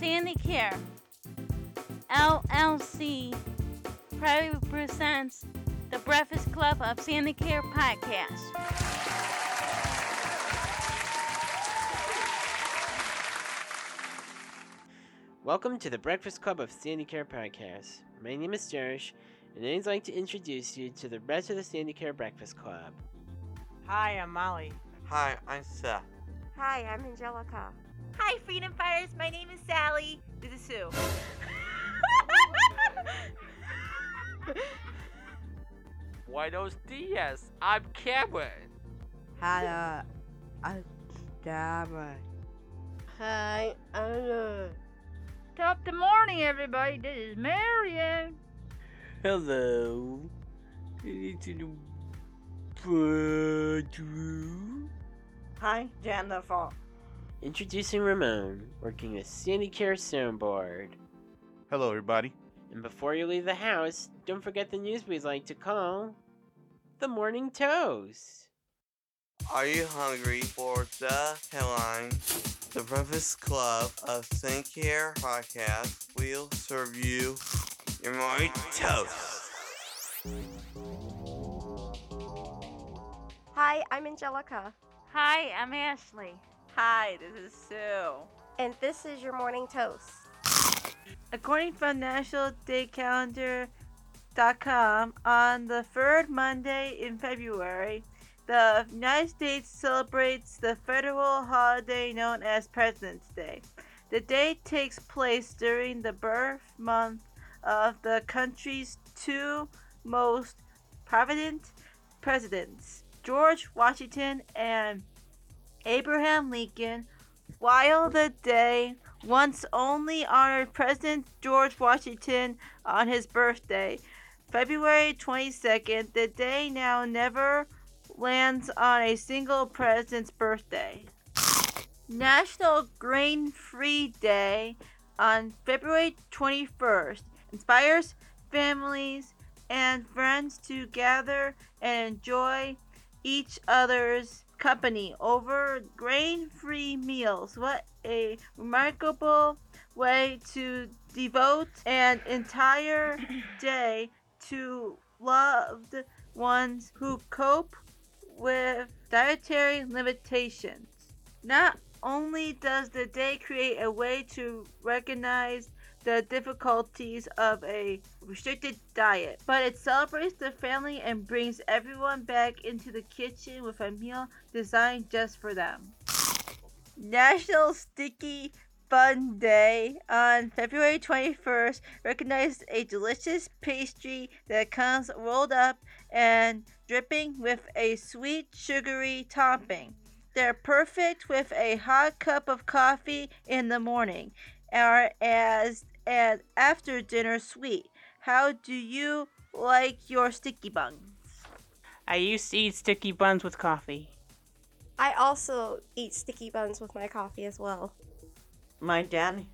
Sandicare LLC proudly presents the Breakfast Club of Sandicare podcast. Welcome to the Breakfast Club of Sandicare podcast. My name is Jerish, and I'd like to introduce you to the rest of the Sandicare Breakfast Club. Hi, I'm Molly. Hi, I'm Seth. Hi, I'm Angelica. Hi, Freedom Fighters. My name is Sally. This is Sue. Buenos dias. I'm Cameron. Hello, uh, I'm Cameron. Hi, Anna. Uh, top the morning, everybody. This is Marion. Hello. It's in the bedroom. Hi, Jennifer. Introducing Ramon, working with Sandicare Soundboard. Hello, everybody. And before you leave the house, don't forget the news we like to call the Morning Toast. Are you hungry for the headline? The Breakfast Club of Sinclair Podcast will serve you your morning toast. Hi, I'm Angelica. Hi, I'm Ashley. Hi, this is Sue. And this is your morning toast. According from nationaldaycalendar.com, on the third Monday in February, the United States celebrates the federal holiday known as President's Day. The day takes place during the birth month of the country's two most prominent presidents, George Washington and Abraham Lincoln. While the day once only honored President George Washington on his birthday, February 22nd, the day now never lands on a single president's birthday. National Grain Free Day on February 21st inspires families and friends to gather and enjoy each other's company over grain free meals. What a remarkable way to devote an entire day to loved ones who cope with dietary limitations. Not only does the day create a way to recognize the difficulties of a restricted diet, but it celebrates the family and brings everyone back into the kitchen with a meal designed just for them. National Sticky Bun Day on February 21st recognizes a delicious pastry that comes rolled up and dripping with a sweet sugary topping. They're perfect with a hot cup of coffee in the morning or as an after dinner sweet. How do you like your sticky buns? I used to eat sticky buns with coffee. I also eat sticky buns with my coffee as well. My dad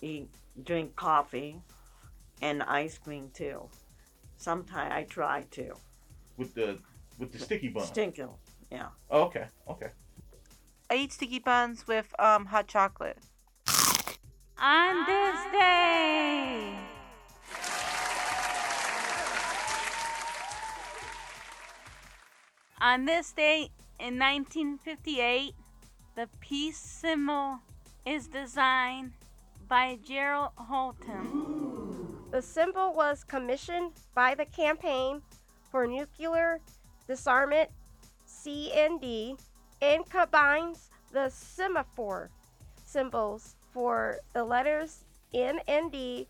eat drink coffee and ice cream too. Sometimes I try to. With the with the sticky bun. Stinky, yeah. Oh, okay, okay. I eat sticky buns with um hot chocolate. On ah. this day, on this day in 1958, the peace symbol is designed by Gerald Holtom. The symbol was commissioned by the Campaign for Nuclear Disarmament CND and combines the semaphore symbols for the letters N and D,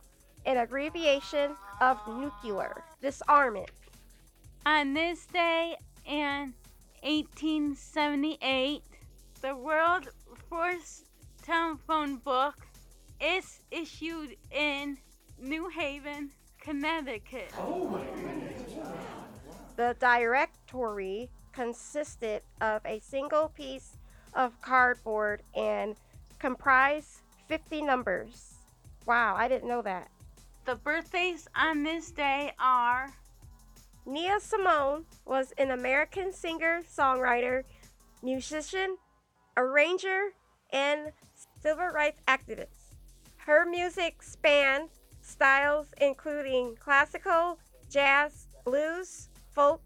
an abbreviation of nuclear disarmament. On this day in 1878, the world first telephone book is issued in New Haven, Connecticut. Oh my The directory consisted of a single piece of cardboard and comprised 50 numbers. Wow, I didn't know that. The birthdays on this day are Nina Simone was an American singer, songwriter, musician, arranger, and civil rights activist. Her music spanned styles including classical, jazz, blues, folk,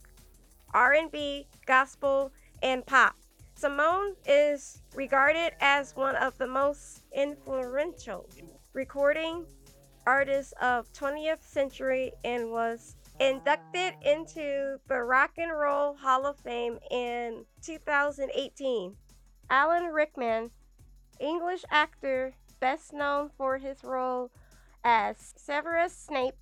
R&B, gospel, and pop. Simone is regarded as one of the most influential recording artists of 20th century and was inducted into the Rock and Roll Hall of Fame in 2018. Alan Rickman, English actor best known for his role as Severus Snape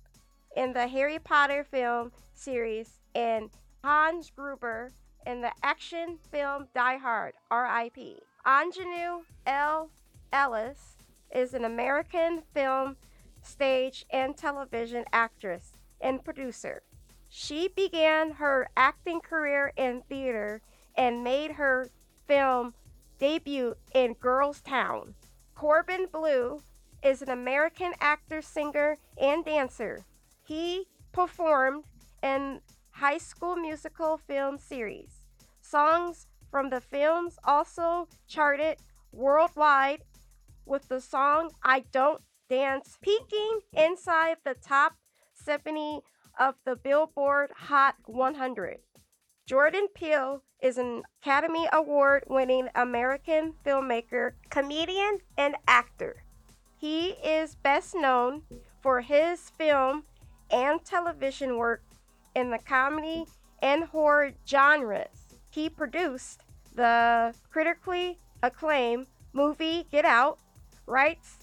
in the Harry Potter film series and Hans Gruber in the action film Die Hard, RIP. Aunjanue L. Ellis is an American film, stage, and television actress and producer. She began her acting career in theater and made her film debut in Girls Town. Corbin Bleu is an American actor, singer, and dancer. He performed in High School Musical film series. Songs from the films also charted worldwide with the song I Don't Dance peaking inside the top 70 of the Billboard Hot 100. Jordan Peele is an Academy Award winning American filmmaker, comedian, and actor. He is best known for his film and television work in the comedy and horror genres. He produced the critically acclaimed movie Get Out, writes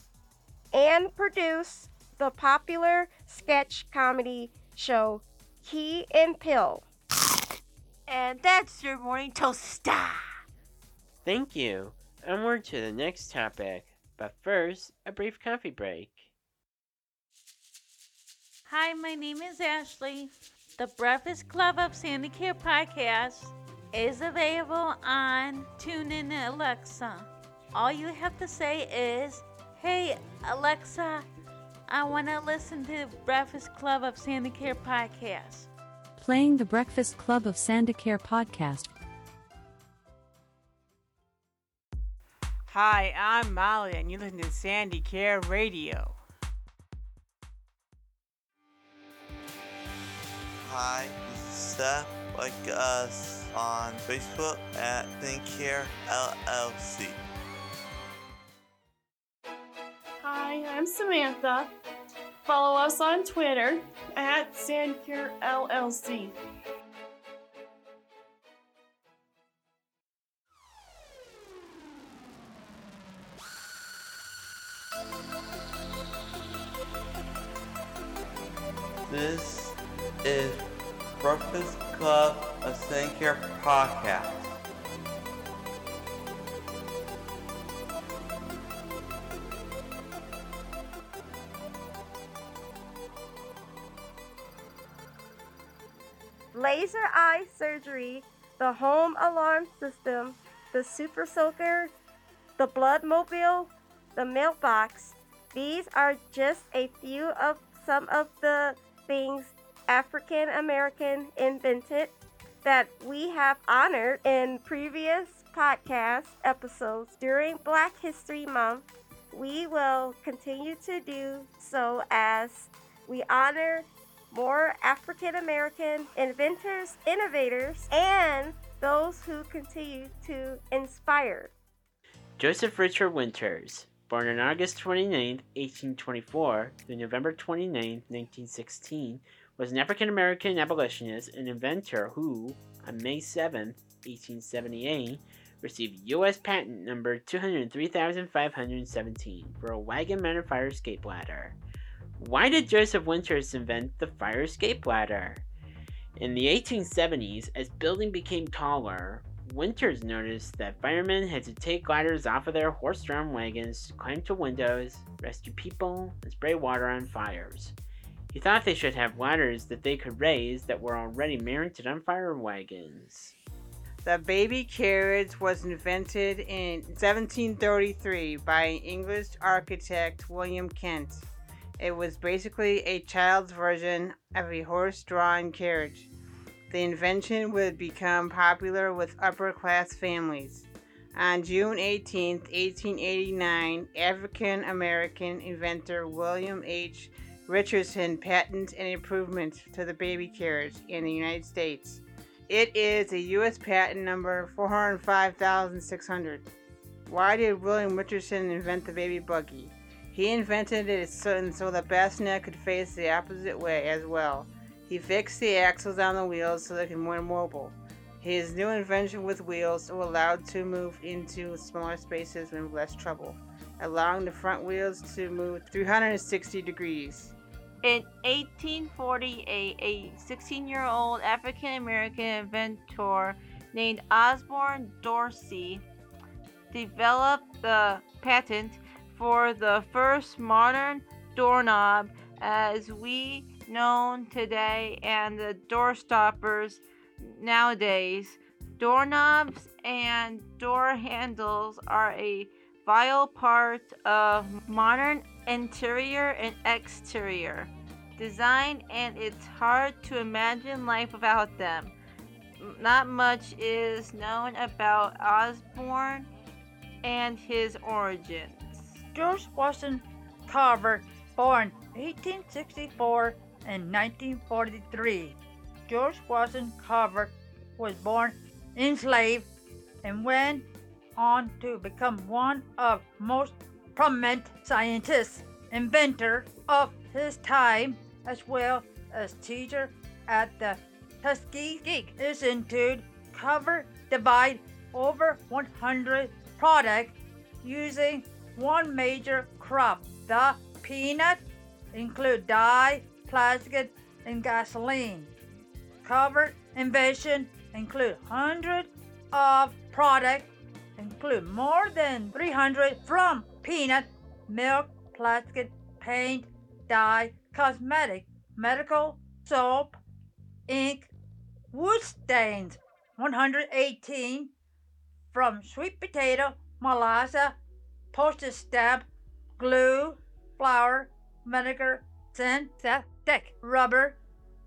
and produced the popular sketch comedy show Key and Peele. And that's your morning toast. Thank you. Onward to the next topic. But first, a brief coffee break. Hi, my name is Ashley. The Breakfast Club of Sandicare podcast is available on TuneIn and Alexa. All you have to say is, Hey, Alexa, I want to listen to the Breakfast Club of Sandicare podcast. Playing the Breakfast Club of Sandicare podcast. Hi, I'm Molly, and you listen to Sandicare Radio. Hi, Seth. Like us on Facebook at Think LLC. Hi, I'm Samantha. Follow us on Twitter at Sandicare LLC. Care podcast. laser eye surgery, the home alarm system, the super soaker, the blood mobile, the mailbox. These are just a few of some of the things African American invented that we have honored in previous podcast episodes during Black History Month. We will continue to do so as we honor more African American inventors, innovators, and those who continue to inspire. Joseph Richard Winters, born on August 29, 1824 through November 29, 1916, was an African American abolitionist and inventor who, on May 7, 1878, received U.S. patent number 203,517 for a wagon mounted fire escape ladder. Why did Joseph Winters invent the fire escape ladder? In the 1870s, as buildings became taller, Winters noticed that firemen had to take ladders off of their horse drawn wagons to climb to windows, rescue people, and spray water on fires. He thought they should have ladders that they could raise that were already mounted on fire wagons. The baby carriage was invented in 1733 by English architect William Kent. It was basically a child's version of a horse drawn carriage. The invention would become popular with upper class families. On June 18, 1889, African American inventor William H. Richardson patented an improvement to the baby carriage in the United States. It is a U.S. patent number 405600. Why did William Richardson invent the baby buggy? He invented it so, so the bassinet could face the opposite way as well. He fixed the axles on the wheels so they could more mobile. His new invention with wheels were allowed to move into smaller spaces with less trouble, allowing the front wheels to move 360 degrees. In 1848, a 16 year old African American inventor named Osbourn Dorsey developed the patent for the first modern doorknob as we known today and the door stoppers nowadays. Doorknobs and door handles are a vital part of modern interior and exterior design, and it's hard to imagine life without them. Not much is known about Osbourn and his origins. George Washington Carver, born 1864 and 1943. George Washington Carver was born enslaved and went on to become one of most prominent scientist, inventor of his time, as well as teacher at the Tuskegee Institute. Carver divide over 100 products using one major crop. The peanut include dye, plastic, and gasoline. Covered invention include hundreds of products include more than 300 from peanut, milk, plastic, paint, dye, cosmetic, medical, soap, ink, wood stains, 118 from sweet potato, molasses, postage stamp, glue, flour, vinegar, synthetic rubber,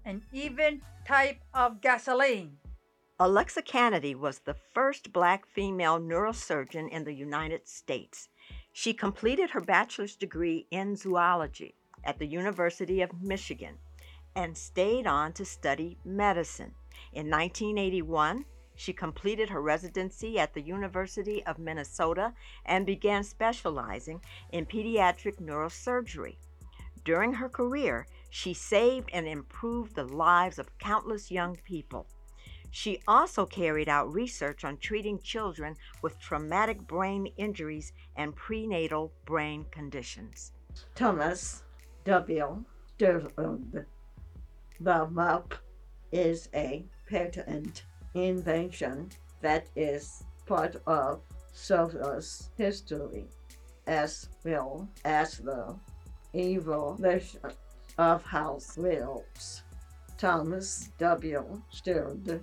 and even type of gasoline. Alexa Canady was the first black female neurosurgeon in the United States. She completed her bachelor's degree in zoology at the University of Michigan and stayed on to study medicine. In 1981, she completed her residency at the University of Minnesota and began specializing in pediatric neurosurgery. During her career, she saved and improved the lives of countless young people. She also carried out research on treating children with traumatic brain injuries and prenatal brain conditions. Thomas W. Stewart. The map is a patent invention that is part of Sophie's history, as well as the evolution of House Wills. Thomas W. Stewart,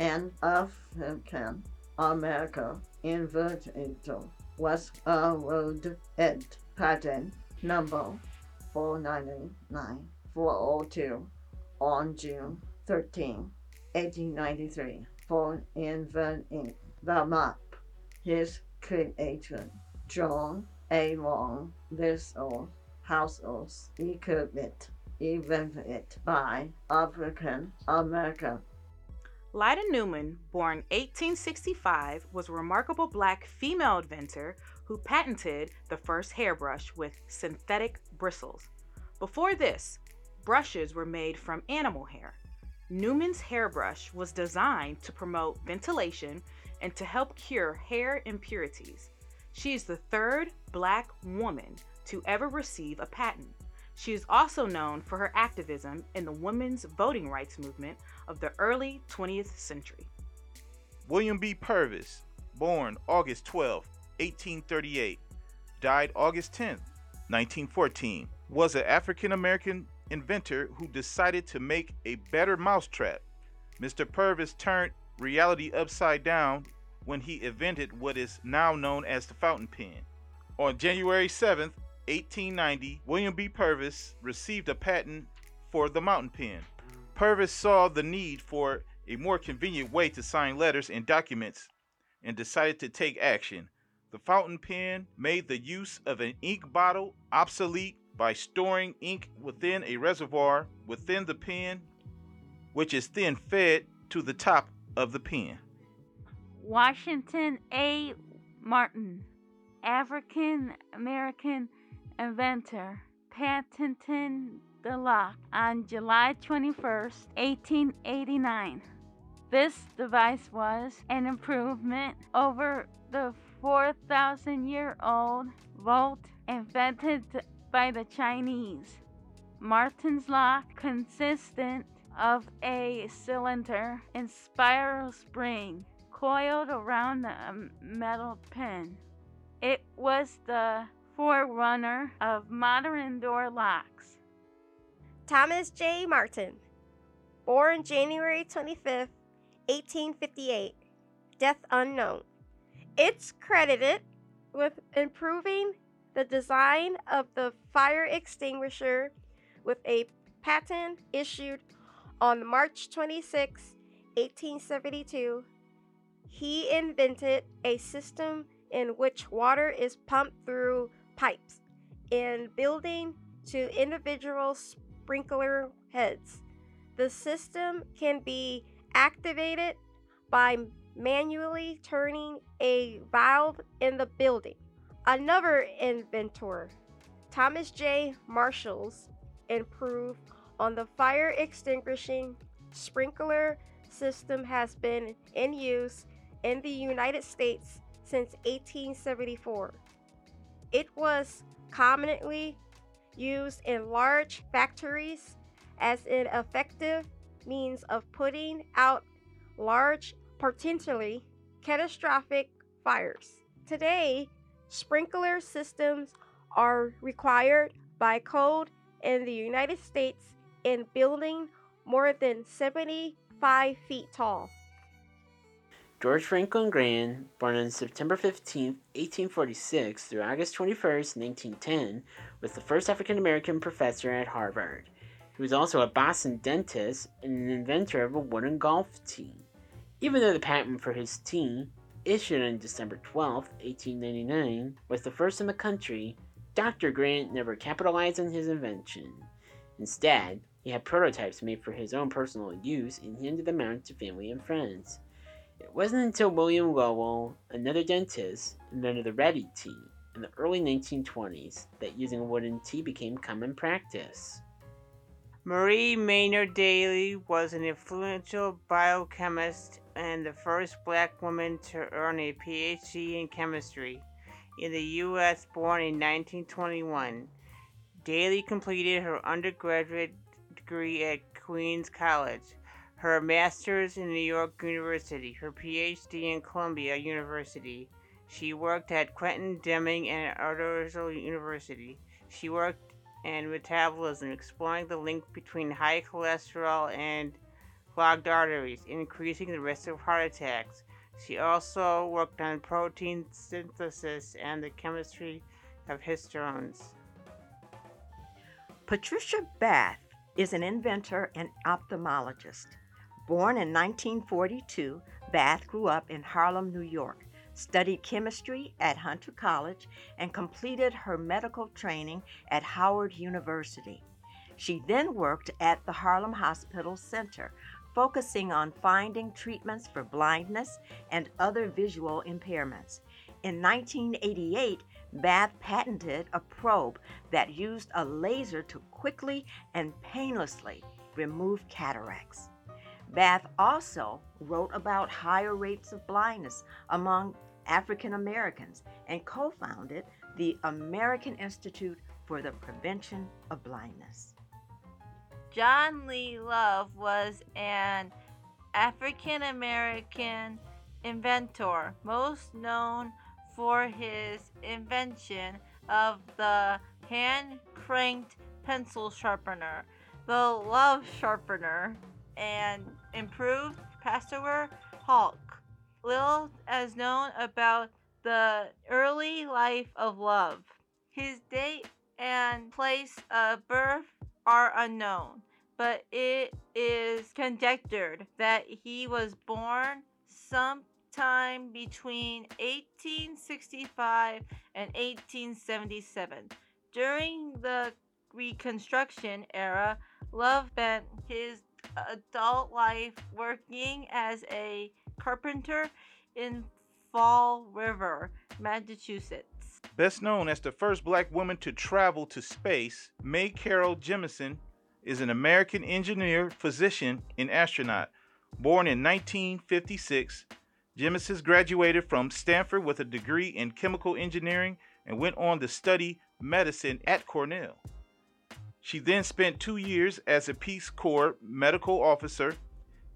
an African American inventor, was awarded at patent number 499402 on June 13, 1893 for inventing the map. His creation, John A. Long, Vessel household equipment invented by African American. Lyda Newman, born 1865, was a remarkable black female inventor who patented the first hairbrush with synthetic bristles. Before this, brushes were made from animal hair. Newman's hairbrush was designed to promote ventilation and to help cure hair impurities. She is the third black woman to ever receive a patent. She is also known for her activism in the women's voting rights movement of the early 20th century. William B. Purvis, born August 12, 1838, died August 10, 1914, was an African American inventor who decided to make a better mousetrap. Mr. Purvis turned reality upside down when he invented what is now known as the fountain pen. On January 7, 1890, William B. Purvis received a patent for the mountain pen. Purvis saw the need for a more convenient way to sign letters and documents and decided to take action. The fountain pen made the use of an ink bottle obsolete by storing ink within a reservoir within the pen, which is then fed to the top of the pen. Washington A. Martin, African American inventor, patented the lock on July 21st, 1889. This device was an improvement over the 4,000 year old bolt invented by the Chinese. Martin's lock consisted of a cylinder and spiral spring coiled around a metal pin. It was the forerunner of modern door locks. Thomas J. Martin, born January 25th, 1858, death unknown. It's credited with improving the design of the fire extinguisher with a patent issued on March 26, 1872. He invented a system in which water is pumped through pipes and building to individual sprinkler heads. The system can be activated by manually turning a valve in the building. Another inventor, Thomas J. Marshalls, improved on the fire extinguishing sprinkler system has been in use in the United States since 1874. It was commonly used in large factories as an effective means of putting out large, potentially catastrophic fires. Today, sprinkler systems are required by code in the United States in building more than 75 feet tall. George Franklin Grant, born on September 15, 1846 through August 21, 1910, was the first African American professor at Harvard. He was also a Boston dentist and an inventor of a wooden golf tee. Even though the patent for his tee, issued on December 12, 1899, was the first in the country, Dr. Grant never capitalized on his invention. Instead, he had prototypes made for his own personal use and handed them out to family and friends. It wasn't until William Lowell, another dentist, invented the ready tee in the early 1920s that using wooden tee became common practice. Marie Maynard Daly was an influential biochemist and the first black woman to earn a PhD in chemistry in the U.S. born in 1921. Daly completed her undergraduate degree at Queens College, her master's in New York University, her PhD in Columbia University. She worked at Quentin Deming and Artificial University. She worked in metabolism, exploring the link between high cholesterol and clogged arteries, increasing the risk of heart attacks. She also worked on protein synthesis and the chemistry of histones. Patricia Bath is an inventor and ophthalmologist. Born in 1942, Bath grew up in Harlem, New York, studied chemistry at Hunter College, and completed her medical training at Howard University. She then worked at the Harlem Hospital Center, focusing on finding treatments for blindness and other visual impairments. In 1988, Bath patented a probe that used a laser to quickly and painlessly remove cataracts. Bath also wrote about higher rates of blindness among African Americans and co founded the American Institute for the Prevention of Blindness. John Lee Love was an African American inventor, most known for his invention of the hand cranked pencil sharpener, the Love Sharpener, and improved plasterer's hawk. Little is known about the early life of Love. His date and place of birth are unknown, but it is conjectured that he was born sometime between 1865 and 1877. During the Reconstruction era, Love bent his adult life working as a carpenter in Fall River, Massachusetts. Best known as the first black woman to travel to space, Mae Carol Jemison is an American engineer, physician, and astronaut. Born in 1956, Jemison graduated from Stanford with a degree in chemical engineering and went on to study medicine at Cornell. She then spent two years as a Peace Corps medical officer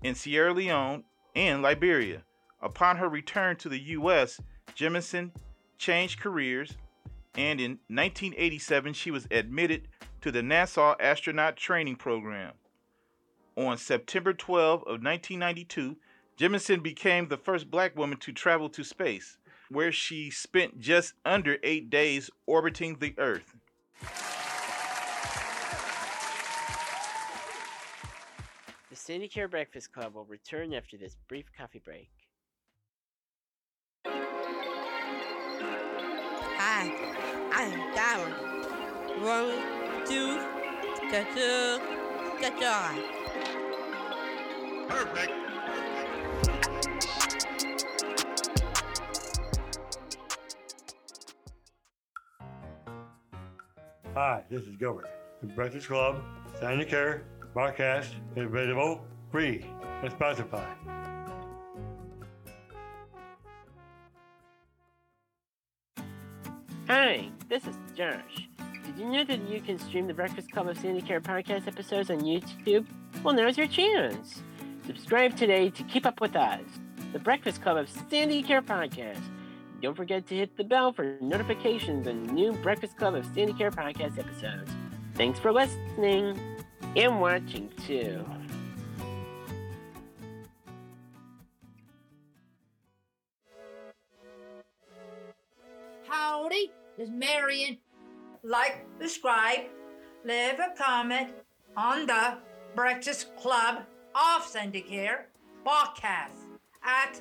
in Sierra Leone and Liberia. Upon her return to the U.S., Jemison changed careers, and in 1987 she was admitted to the NASA Astronaut Training Program. On September 12 of 1992, Jemison became the first black woman to travel to space, where she spent just under eight days orbiting the Earth. The Sandicare Breakfast Club will return after this brief coffee break. Hi, I'm Darren. One, two, two, two, Perfect. Hi, this is Gilbert. The Breakfast Club, Sandicare, broadcast is available free on Spotify. Hi, this is Josh. Did you know that you can stream the Breakfast Club of Sandicare podcast episodes on YouTube? Well, now's your chance. Subscribe today to keep up with us, the Breakfast Club of Sandicare podcast. Don't forget to hit the bell for notifications on new Breakfast Club of Sandicare podcast episodes. Thanks for listening and watching too. Howdy, this is Marion. Like, subscribe, leave a comment on the Breakfast Club of Sandicare podcast at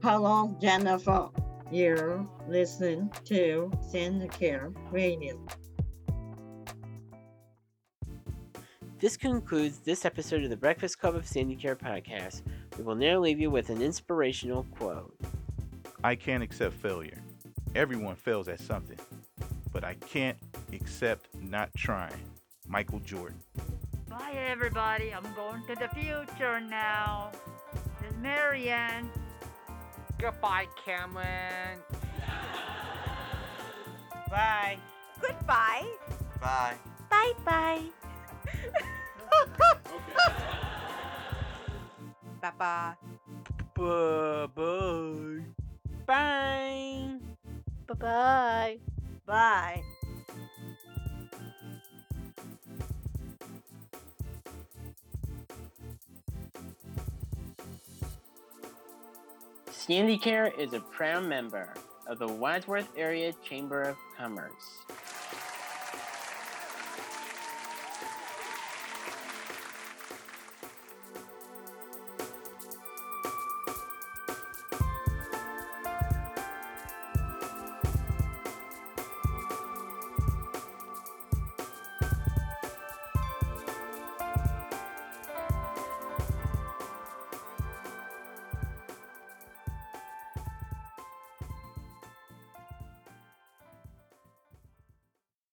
podbean.com. Hello, Jennifer. You're listening to Sandicare Radio. This concludes this episode of the Breakfast Club of Sandicare podcast. We will now leave you with an inspirational quote. I can't accept failure. Everyone fails at something, but I can't accept not trying. Michael Jordan. Bye, everybody. I'm going to the future now. This is Marianne. Goodbye, Cameron. Bye. Goodbye. Bye. Bye bye. Bye bye. Bye bye. Bye. Bye-bye. Bye. Sandicare is a proud member of the Wadsworth Area Chamber of Commerce.